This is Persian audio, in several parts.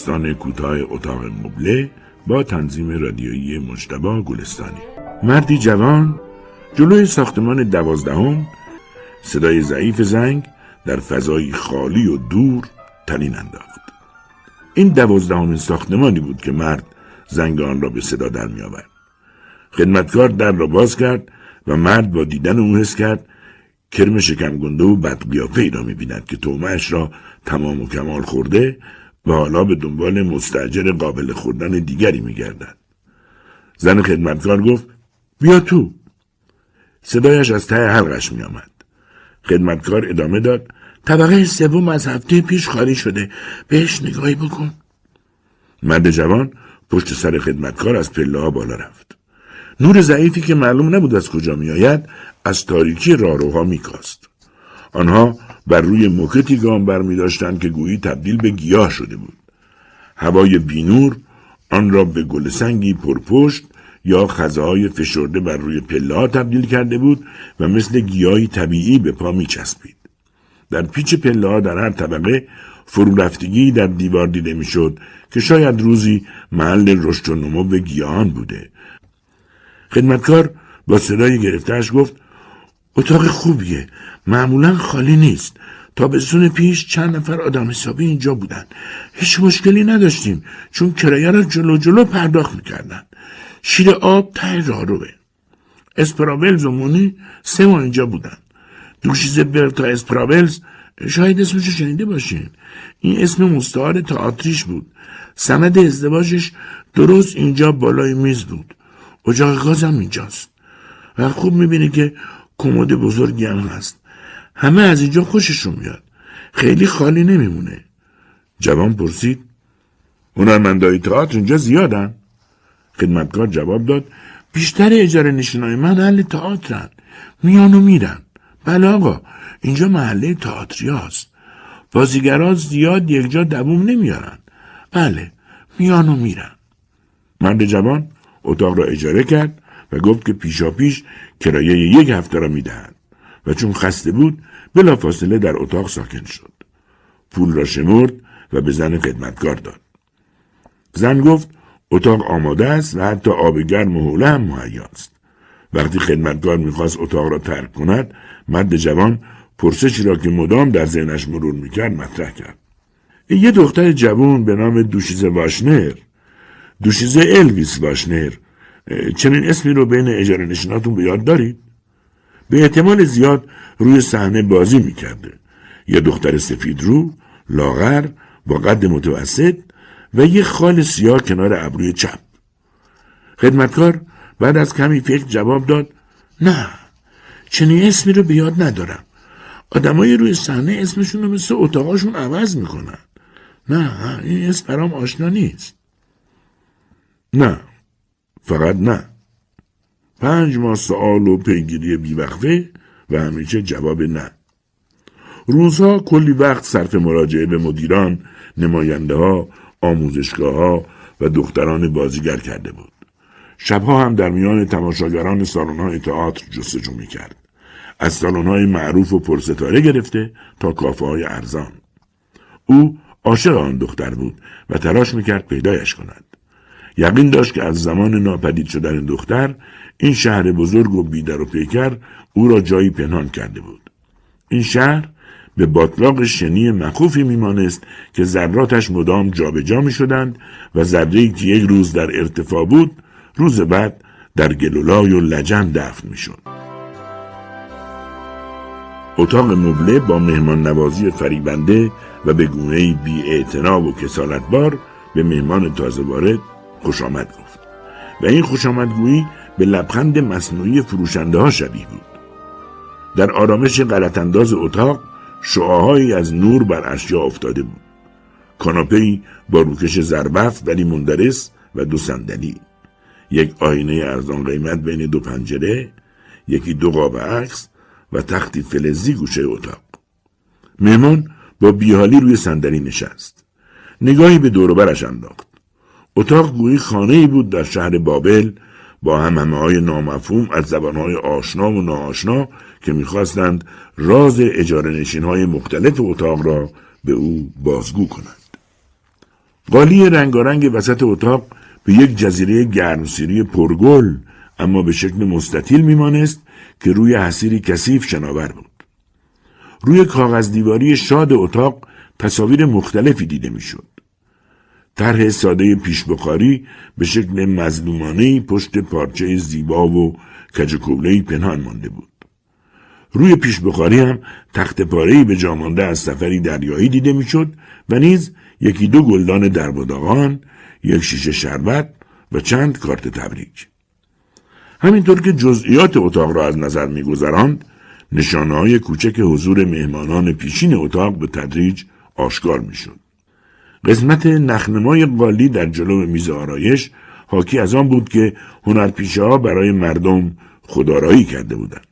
داستان کوتاه اتاق مبله با تنظیم رادیویی مجتبا گلستانی مردی جوان جلوی ساختمان دوازدهم صدای ضعیف زنگ در فضایی خالی و دور تنین انداخت این دوازدهمین ساختمانی بود که مرد زنگ آن را به صدا در می آورد. خدمتکار در را باز کرد و مرد با دیدن او حس کرد کرم شکمگنده و بدقیافه ای را می بیند که تومهش را تمام و کمال خورده و حالا به دنبال مستجر قابل خوردن دیگری می گردد. زن خدمتکار گفت بیا تو. صدایش از ته حلقش می آمد. خدمتکار ادامه داد طبقه سوم از هفته پیش خالی شده بهش نگاهی بکن مرد جوان پشت سر خدمتکار از پله ها بالا رفت نور ضعیفی که معلوم نبود از کجا میآید از تاریکی راهروها میکاست آنها بر روی موکتی گام بر می که گویی تبدیل به گیاه شده بود هوای بینور آن را به گل سنگی پرپشت یا خزهای فشرده بر روی پله تبدیل کرده بود و مثل گیاهی طبیعی به پا می چسبید. در پیچ پله ها در هر طبقه فرو رفتگی در دیوار دیده می‌شد که شاید روزی محل رشد و نمو گیاهان بوده. خدمتکار با صدای گرفتهش گفت اتاق خوبیه. معمولا خالی نیست. تابستون پیش چند نفر آدم حسابی اینجا بودن. هیچ مشکلی نداشتیم چون کرایه را جلو جلو پرداخت می‌کردن. شیر آب ته راروه اسپراولز و مونی سه ماه اینجا بودن. دوشیز برتا اسپراولز شاید اسمش شنیده باشین. این اسم مستعار تئاتریش بود. سند ازدواجش درست اینجا بالای میز بود. اجاق گازم اینجاست. و خوب می‌بینی که کمد بزرگی هم هست. همه از اینجا خوششون میاد. خیلی خالی نمیمونه. جوان پرسید هنرمندای تئاتر اینجا زیادن؟ خدمتکار جواب داد بیشتر اجاره نشینای من اهل تئاترن. میان و میرن. بله آقا اینجا محله تئاتری هست بازیگرا زیاد یک جا دووم نمیارن. بله میان و میرن. مرد جوان اتاق را اجاره کرد و گفت که پیشا پیش کرایه یک هفته را می‌دهند. و چون خسته بود بلافاصله در اتاق ساکن شد. پول را شمرد و به زن خدمتکار داد. زن گفت اتاق آماده است و حتی آب گرم و حوله هم مهیاست وقتی خدمتکار می‌خواست اتاق را ترک کند مرد جوان پرسشی را که مدام در ذهنش مرور می‌کرد مطرح کرد. یه دختر جوان به نام دوشیزه واشنر. دوشیزه الویس واشنر. چنین اسمی رو بین اجاره نشیناتون به یاد دارید؟ به احتمال زیاد روی صحنه بازی می‌کرده. یه دختر سفید رو لاغر با قد متوسط و یه خال سیاه کنار ابروی چپ. خدمتکار بعد از کمی فکر جواب داد نه چنین اسمی رو به یاد ندارم. آدمای روی صحنه اسمشون رو مثل اتاقاشون عوض می‌کنن. نه این اسم برام آشنا نیست. نه فقط نه پنج ماه سوال و پیگیری بیوقفه و همیشه جواب نه روزها کلی وقت صرف مراجعه به مدیران نماینده ها آموزشگاه ها و دختران بازیگر کرده بود شبها هم در میان تماشاگران سالن های تئاتر جستجو می کرد. از سالن های معروف و پرستاره گرفته تا کافه های ارزان. او عاشق آن دختر بود و تلاش می‌کرد پیدایش کند. یقین داشت که از زمان ناپدید شدن دختر این شهر بزرگ و بیدر و پیکر او را جایی پنهان کرده بود. این شهر به باطلاق شنی مخوفی میمانست که ذراتش مدام جابجا می شدند و ذره که یک روز در ارتفاع بود روز بعد در گلولای و لجن دفن می شد. اتاق مبله با مهمان نوازی فریبنده و به گونه بی و کسالتبار به مهمان تازه وارد خوش آمد گفت. و این خوش آمدگویی به لبخند مصنوعی فروشنده ها شبیه بود. در آرامش غلطانداز اتاق شعاهایی از نور بر اشیا افتاده بود. کاناپهای با روکش زربفت ولی مندرس و دو صندلی. یک آینه ارزان قیمت بین دو پنجره یکی دو قاب عکس و تختی فلزی گوشه اتاق. مهمان با بیحالی روی صندلی نشست. نگاهی به دوروبرش انداخت. اتاق گویی خانه ای بود در شهر بابل با همه های نامفهوم از زبانهای آشنا و ناآشنا که می‌خواستند راز اجاره نشین های مختلف اتاق را به او بازگو کنند. قالی رنگارنگ وسط اتاق به یک جزیره گرمسیری پرگل اما به شکل مستطیل میمانست که روی حسیری کثیف شناور بود. روی کاغذ دیواری شاد اتاق تصاویر مختلفی دیده می‌شد. طرح ساده پیشبخاری به شکل مظلومانه پشت پارچه زیبا و کجکولهی پنهان مانده بود. روی پیشبخاری هم تخت پارهی به جامانده از سفری دریایی دیده می‌شد و نیز یکی دو گلدان دربداغان، یک شیشه شربت و چند کارت تبریک. همینطور که جزئیات اتاق را از نظر میگذراند نشانه های کوچک حضور مهمانان پیشین اتاق به تدریج آشکار می‌شد. قسمت نخنمای قالی در جلو میز آرایش حاکی از آن بود که هنرپیشه ها برای مردم خدارایی کرده بودند.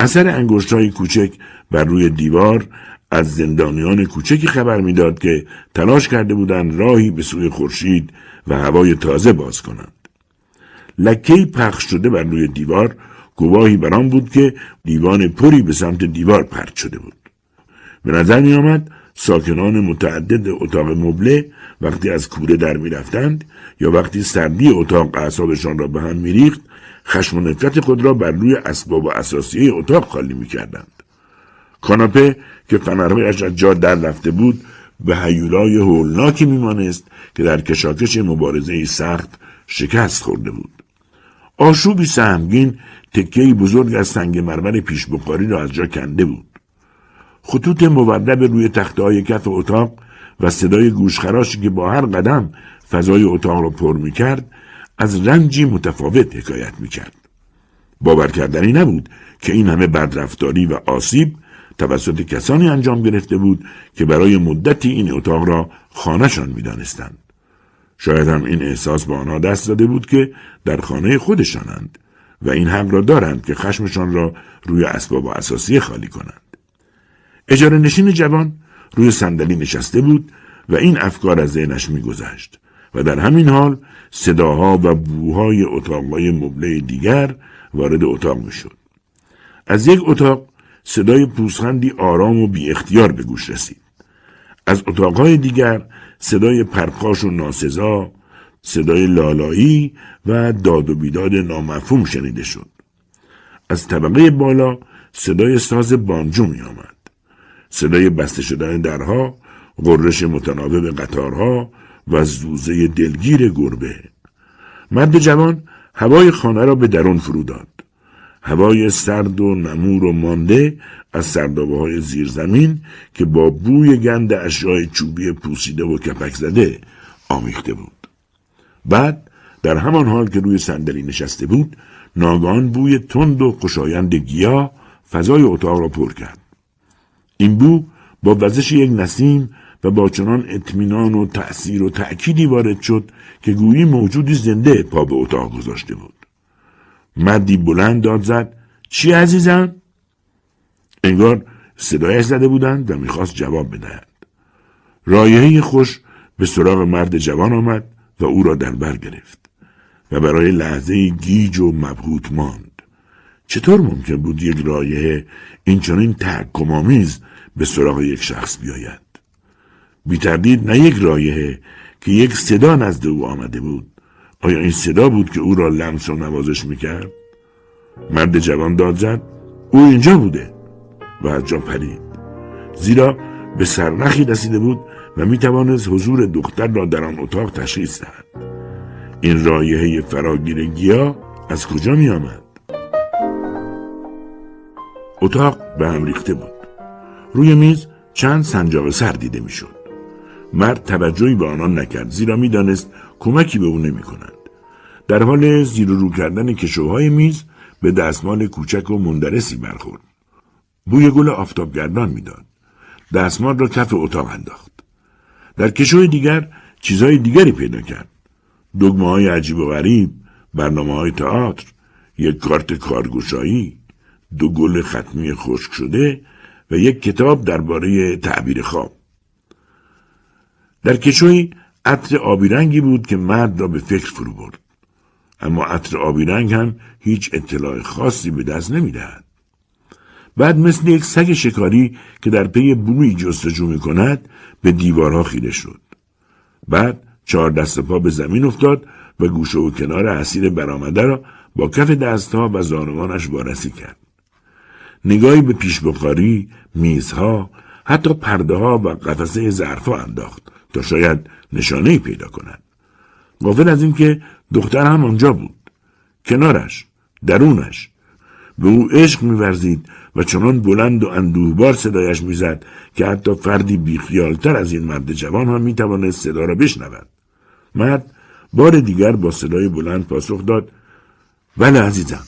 اثر انگشت های کوچک بر روی دیوار از زندانیان کوچکی خبر می‌داد که تلاش کرده بودند راهی به سوی خورشید و هوای تازه باز کنند. لکهی پخش شده بر روی دیوار گواهی بر آن بود که دیوان پری به سمت دیوار پرت شده بود. به نظر می آمد ساکنان متعدد اتاق مبله وقتی از کوره در می رفتند یا وقتی سردی اتاق اعصابشان را به هم می ریخت خشم و نفرت خود را بر روی اسباب و اساسیه اتاق خالی می کردند. کاناپه که فنرهایش از جا در رفته بود به هیولای هولناکی میمانست که در کشاکش مبارزه سخت شکست خورده بود. آشوبی سهمگین تکهی بزرگ از سنگ مرمر پیش بخاری را از جا کنده بود. خطوط مورب روی تخته های کف اتاق و صدای گوشخراشی که با هر قدم فضای اتاق را پر می کرد از رنجی متفاوت حکایت می کرد. باور کردنی نبود که این همه بدرفتاری و آسیب توسط کسانی انجام گرفته بود که برای مدتی این اتاق را خانهشان می دانستند. شاید هم این احساس به آنها دست داده بود که در خانه خودشانند و این حق را دارند که خشمشان را روی اسباب و اساسی خالی کنند. اجاره نشین جوان روی صندلی نشسته بود و این افکار از ذهنش میگذشت و در همین حال صداها و بوهای اتاقهای مبله دیگر وارد اتاق می‌شد. از یک اتاق صدای پوسخندی آرام و بی اختیار به گوش رسید. از اتاقهای دیگر صدای پرخاش و ناسزا، صدای لالایی و داد و بیداد نامفهوم شنیده شد. از طبقه بالا صدای ساز بانجو می آمد. صدای بسته شدن درها، غرش متناوب قطارها و زوزه دلگیر گربه. مرد جوان هوای خانه را به درون فرو داد. هوای سرد و نمور و مانده از سردابه های زیرزمین که با بوی گند اشیاء چوبی پوسیده و کپک زده آمیخته بود. بعد در همان حال که روی صندلی نشسته بود ناگان بوی تند و خوشایند گیا فضای اتاق را پر کرد. این بو با وزش یک نسیم و با چنان اطمینان و تأثیر و تأکیدی وارد شد که گویی موجودی زنده پا به اتاق گذاشته بود. مردی بلند داد زد چی عزیزم؟ انگار صدایش زده بودند و می‌خواست جواب بدهد. رایحه خوش به سراغ مرد جوان آمد و او را در بر گرفت و برای لحظه گیج و مبهوت ماند. چطور ممکن بود یک رایحه اینچنین تحکمآمیز به سراغ یک شخص بیاید؟ بیتردید نه یک رایحه که یک صدا نزد او آمده بود آیا این صدا بود که او را لمس و نوازش می‌کرد؟ مرد جوان داد زد او اینجا بوده و از جا پرید زیرا به سرنخی رسیده بود و می‌توانست حضور دختر را در آن اتاق تشخیص دهد این رایحه فراگیر گیا از کجا می آمد؟ اتاق به هم ریخته بود روی میز چند سنجاق سر دیده می‌شد مرد توجهی به آنان نکرد زیرا می‌دانست کمکی به او نمی کنند. در حال زیر رو کردن کشوهای میز به دستمال کوچک و مندرسی برخورد. بوی گل آفتابگردان می‌داد. دستمال را کف اتاق انداخت. در کشوی دیگر چیزهای دیگری پیدا کرد. دگمه های عجیب و غریب، برنامه های تئاتر، یک کارت کارگوشایی، دو گل ختمی خشک شده و یک کتاب درباره تعبیر خواب. در کشوی عطر آبی رنگی بود که مرد را به فکر فرو برد. اما عطر آبی رنگ هم هیچ اطلاع خاصی به دست نمی‌دهد. بعد مثل یک سگ شکاری که در پی بوی جستجو می کند به دیوارها خیره شد. بعد چهار دست پا به زمین افتاد و گوشه و کنار اسیر برآمده را با کف دستها و زانوانش وارسی کرد. نگاهی به پیش بخاری، میزها، حتی پرده ها و قفسه ظرفها انداخت تا شاید نشانه پیدا کند. غافل از اینکه دختر هم آنجا بود. کنارش، درونش. به او عشق میورزید و چنان بلند و اندوهبار صدایش می‌زد که حتی فردی بیخیالتر از این مرد جوان هم می‌توانست صدا را بشنود. مرد بار دیگر با صدای بلند پاسخ داد بله عزیزم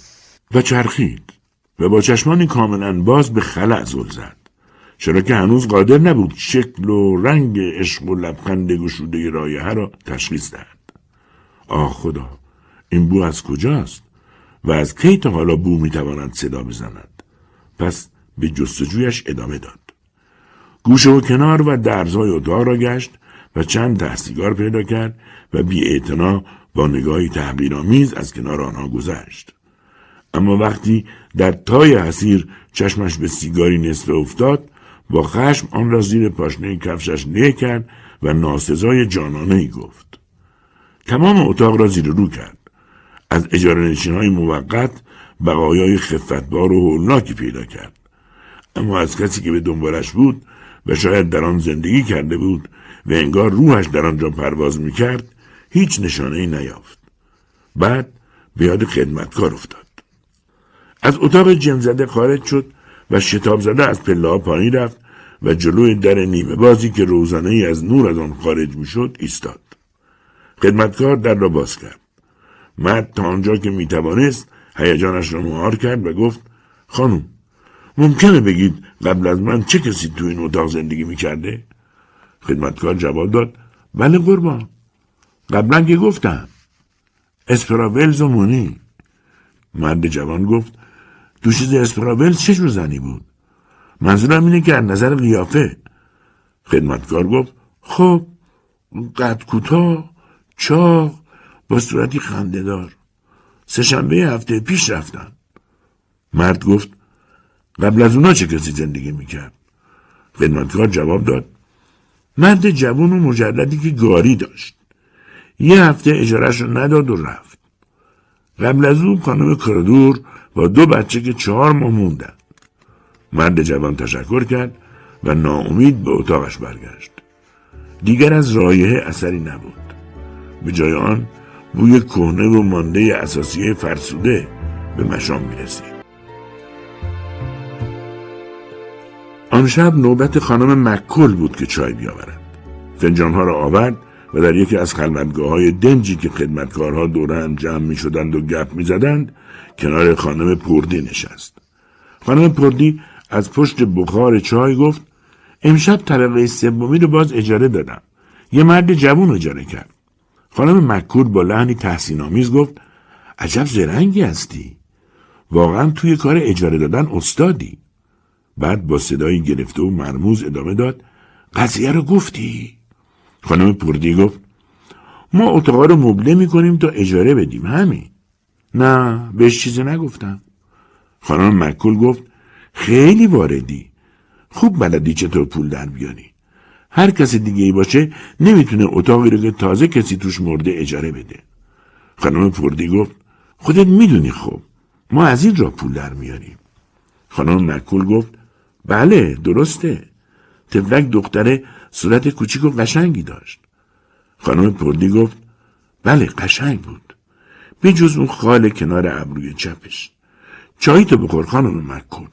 و چرخید و با چشمانی کاملا باز به خلع زل زد. چرا که هنوز قادر نبود شکل و رنگ عشق و لبخند گشوده رایه را تشخیص دهد. آه خدا این بو از کجاست؟ و از کی تا حالا بو می‌تواند صدا بزند؟ پس به جستجویش ادامه داد. گوشه و کنار و درزای اتاق را گشت و چند ته پیدا کرد و بی با نگاهی تحقیرآمیز از کنار آنها گذشت. اما وقتی در تای حسیر چشمش به سیگاری نصفه افتاد با خشم آن را زیر پاشنه کفشش نه کرد و ناسزای جانانه ای گفت. تمام اتاق را زیر رو کرد. از اجاره های موقت بقایای خفتبار و هولناکی پیدا کرد. اما از کسی که به دنبالش بود و شاید در آن زندگی کرده بود و انگار روحش در آنجا پرواز می‌کرد هیچ نشانه ای نیافت. بعد به یاد خدمتکار افتاد. از اتاق جن زده خارج شد و شتاب زده از پله پایین رفت و جلوی در نیمه بازی که روزانه ای از نور از آن خارج می‌شد ایستاد. خدمتکار در را باز کرد. مرد تا آنجا که می‌توانست هیجانش را مهار کرد و گفت خانم ممکنه بگید قبل از من چه کسی تو این اتاق زندگی می‌کرده؟ خدمتکار جواب داد بله قربان قبلا که گفتم اسپراولز و مونی مرد جوان گفت تو چیز اسپراولز چه جور زنی بود؟ منظورم اینه که از نظر قیافه. خدمتکار گفت خب قد کوتاه چاق با صورتی خندهدار. سهشنبه هفته پیش رفتن. مرد گفت قبل از اونا چه کسی زندگی می‌کرد؟ خدمتکار جواب داد مرد جوان و مجردی که گاری داشت. یه هفته اجارش رو نداد و رفت. قبل از خانم کردور با دو بچه که چهار ماه موندن. مرد جوان تشکر کرد و ناامید به اتاقش برگشت. دیگر از رایه اثری نبود. به جای آن بوی کهنه و مانده اساسی فرسوده به مشام می‌رسید. آن شب نوبت خانم مکل بود که چای بیاورد. فنجانها را آورد و در یکی از خلوتگاه های دنجی که خدمتکارها دوران جمع می شدند و گپ می زدند کنار خانم پردی نشست. خانم پردی از پشت بخار چای گفت امشب طبقه سومی رو باز اجاره دادم. یه مرد جوون اجاره کرد. خانم مکور با لحنی تحسین آمیز گفت عجب زرنگی هستی. واقعا توی کار اجاره دادن استادی. بعد با صدایی گرفته و مرموز ادامه داد قضیه رو گفتی؟ خانم پردی گفت ما اتاقا رو مبله می‌کنیم تا اجاره بدیم همین. نه بهش چیزی نگفتم. خانم مکل گفت خیلی واردی. خوب بلدی چطور پول در بیاری. هر کسی دیگه ای باشه نمی‌تونه اتاقی رو که تازه کسی توش مرده اجاره بده. خانم پردی گفت خودت می‌دونی خب ما از این را پول در میاریم. خانم مکل گفت بله درسته. تفلک دختره صورت کوچیک و قشنگی داشت. خانم پردی گفت بله قشنگ بود. به جز اون خال کنار ابروی چپش. چایی تو بخور خانم مکل.